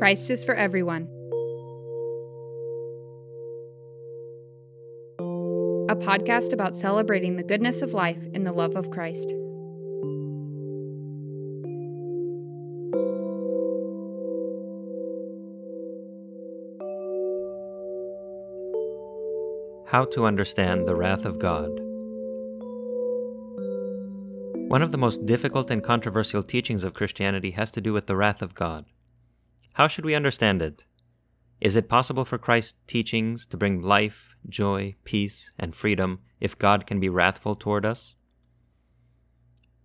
Christ is for everyone. A podcast about celebrating the goodness of life in the love of Christ. How to understand the wrath of God. One of the most difficult and controversial teachings of Christianity has to do with the wrath of God. How should we understand it? Is it possible for Christ's teachings to bring life, joy, peace, and freedom if God can be wrathful toward us?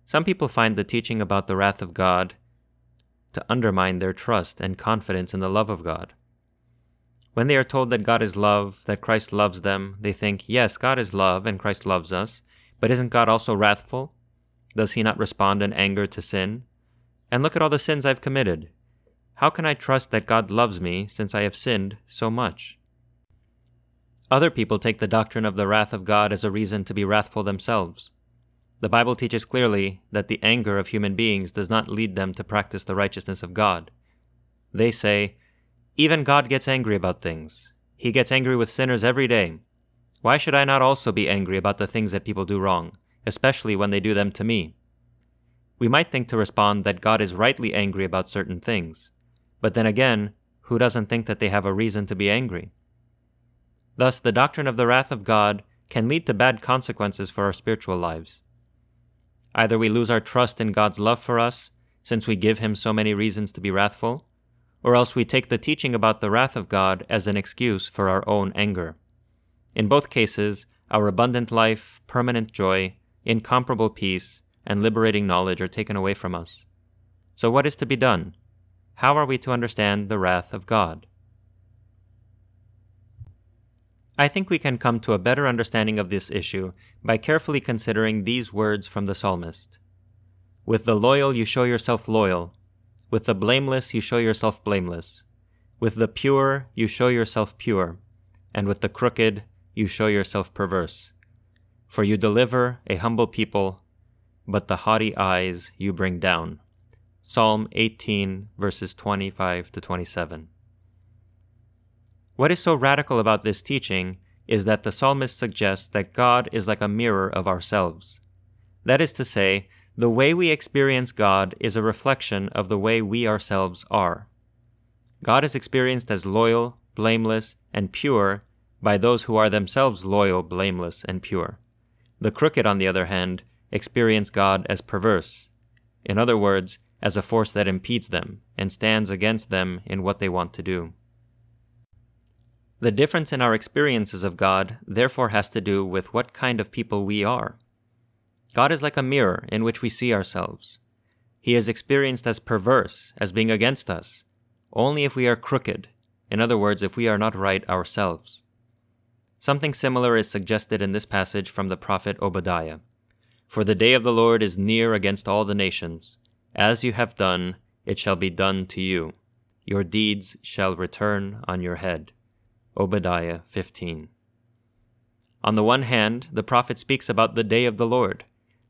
Some people find the teaching about the wrath of God to undermine their trust and confidence in the love of God. When they are told that God is love, that Christ loves them, they think, yes, God is love and Christ loves us, but isn't God also wrathful? Does he not respond in anger to sin? And look at all the sins I've committed. How can I trust that God loves me since I have sinned so much? Other people take the doctrine of the wrath of God as a reason to be wrathful themselves. The Bible teaches clearly that the anger of human beings does not lead them to practice the righteousness of God. They say, even God gets angry about things. He gets angry with sinners every day. Why should I not also be angry about the things that people do wrong, especially when they do them to me? We might think to respond that God is rightly angry about certain things, but then again, who doesn't think that they have a reason to be angry? Thus, the doctrine of the wrath of God can lead to bad consequences for our spiritual lives. Either we lose our trust in God's love for us, since we give Him so many reasons to be wrathful, or else we take the teaching about the wrath of God as an excuse for our own anger. In both cases, our abundant life, permanent joy, incomparable peace, and liberating knowledge are taken away from us. So, what is to be done? How are we to understand the wrath of God? I think we can come to a better understanding of this issue by carefully considering these words from the psalmist With the loyal you show yourself loyal, with the blameless you show yourself blameless. With the pure you show yourself pure. And with the crooked you show yourself perverse. For you deliver a humble people, but the haughty eyes you bring down. Psalm 18, verses 25 to 27. What is so radical about this teaching is that the psalmist suggests that God is like a mirror of ourselves. That is to say, the way we experience God is a reflection of the way we ourselves are. God is experienced as loyal, blameless, and pure by those who are themselves loyal, blameless, and pure. The crooked, on the other hand, experience God as perverse, in other words, as a force that impedes them and stands against them in what they want to do. The difference in our experiences of God therefore has to do with what kind of people we are. God is like a mirror in which we see ourselves. He is experienced as perverse, as being against us, only if we are crooked, in other words, if we are not right ourselves. Something similar is suggested in this passage from the prophet Obadiah. For the day of the Lord is near against all the nations. As you have done, it shall be done to you. Your deeds shall return on your head. Obadiah 15. On the one hand, the prophet speaks about the day of the Lord,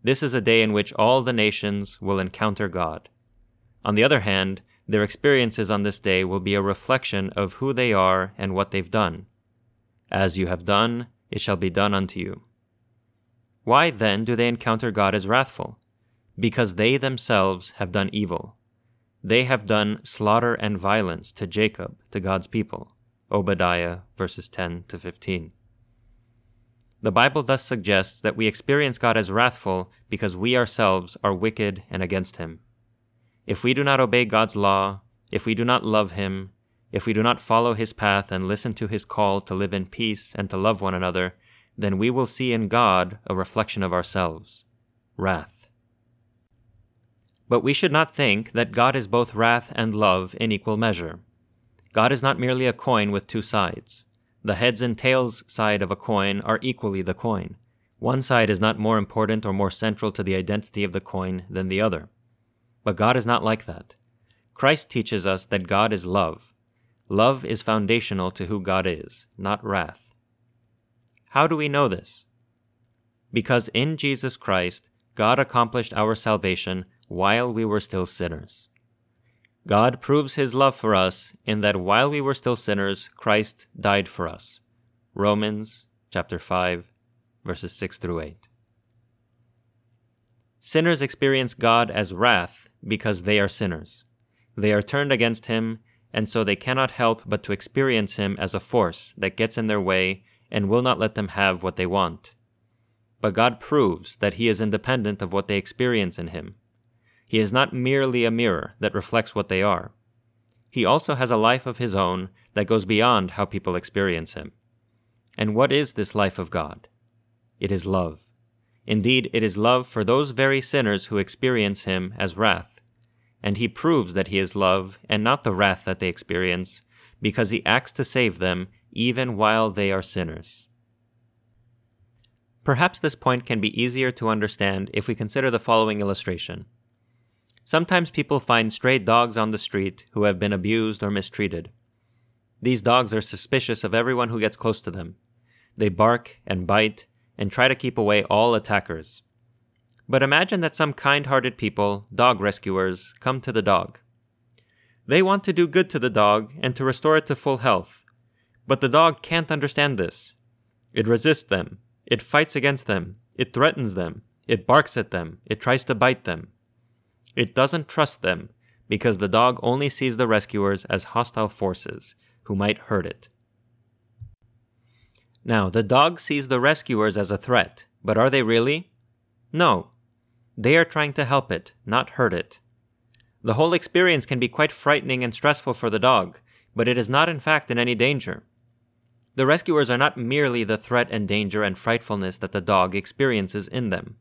this is a day in which all the nations will encounter God. On the other hand, their experiences on this day will be a reflection of who they are and what they've done. As you have done, it shall be done unto you. Why then do they encounter God as wrathful? Because they themselves have done evil. They have done slaughter and violence to Jacob, to God's people. Obadiah verses 10 to 15. The Bible thus suggests that we experience God as wrathful because we ourselves are wicked and against Him. If we do not obey God's law, if we do not love Him, if we do not follow His path and listen to His call to live in peace and to love one another, then we will see in God a reflection of ourselves wrath. But we should not think that God is both wrath and love in equal measure. God is not merely a coin with two sides. The heads and tails side of a coin are equally the coin. One side is not more important or more central to the identity of the coin than the other. But God is not like that. Christ teaches us that God is love. Love is foundational to who God is, not wrath. How do we know this? Because in Jesus Christ, God accomplished our salvation while we were still sinners. God proves his love for us in that while we were still sinners, Christ died for us. Romans chapter 5 verses 6 through 8. Sinners experience God as wrath because they are sinners. They are turned against him, and so they cannot help but to experience him as a force that gets in their way and will not let them have what they want. But God proves that he is independent of what they experience in him. He is not merely a mirror that reflects what they are. He also has a life of his own that goes beyond how people experience him. And what is this life of God? It is love. Indeed, it is love for those very sinners who experience him as wrath. And he proves that he is love and not the wrath that they experience, because he acts to save them even while they are sinners. Perhaps this point can be easier to understand if we consider the following illustration. Sometimes people find stray dogs on the street who have been abused or mistreated. These dogs are suspicious of everyone who gets close to them. They bark and bite and try to keep away all attackers. But imagine that some kind hearted people, dog rescuers, come to the dog. They want to do good to the dog and to restore it to full health. But the dog can't understand this. It resists them. It fights against them. It threatens them. It barks at them. It tries to bite them. It doesn't trust them because the dog only sees the rescuers as hostile forces who might hurt it. Now, the dog sees the rescuers as a threat, but are they really? No. They are trying to help it, not hurt it. The whole experience can be quite frightening and stressful for the dog, but it is not in fact in any danger. The rescuers are not merely the threat and danger and frightfulness that the dog experiences in them.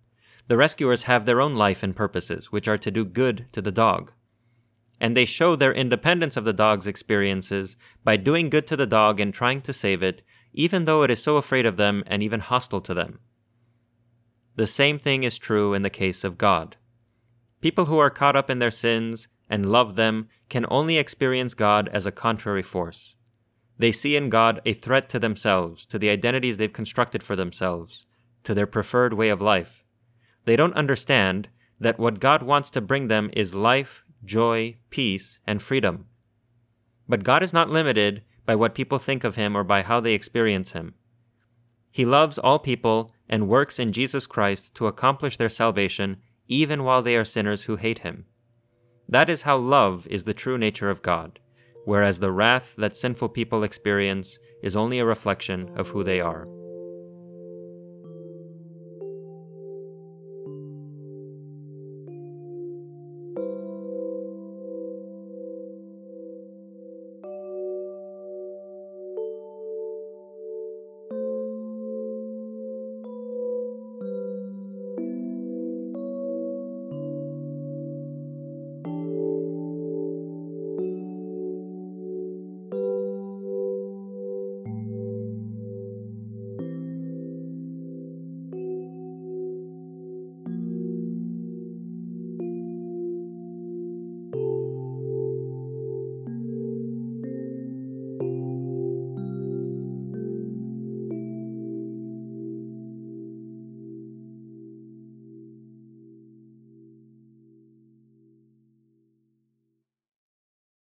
The rescuers have their own life and purposes, which are to do good to the dog. And they show their independence of the dog's experiences by doing good to the dog and trying to save it, even though it is so afraid of them and even hostile to them. The same thing is true in the case of God. People who are caught up in their sins and love them can only experience God as a contrary force. They see in God a threat to themselves, to the identities they've constructed for themselves, to their preferred way of life. They don't understand that what God wants to bring them is life, joy, peace, and freedom. But God is not limited by what people think of him or by how they experience him. He loves all people and works in Jesus Christ to accomplish their salvation even while they are sinners who hate him. That is how love is the true nature of God, whereas the wrath that sinful people experience is only a reflection of who they are.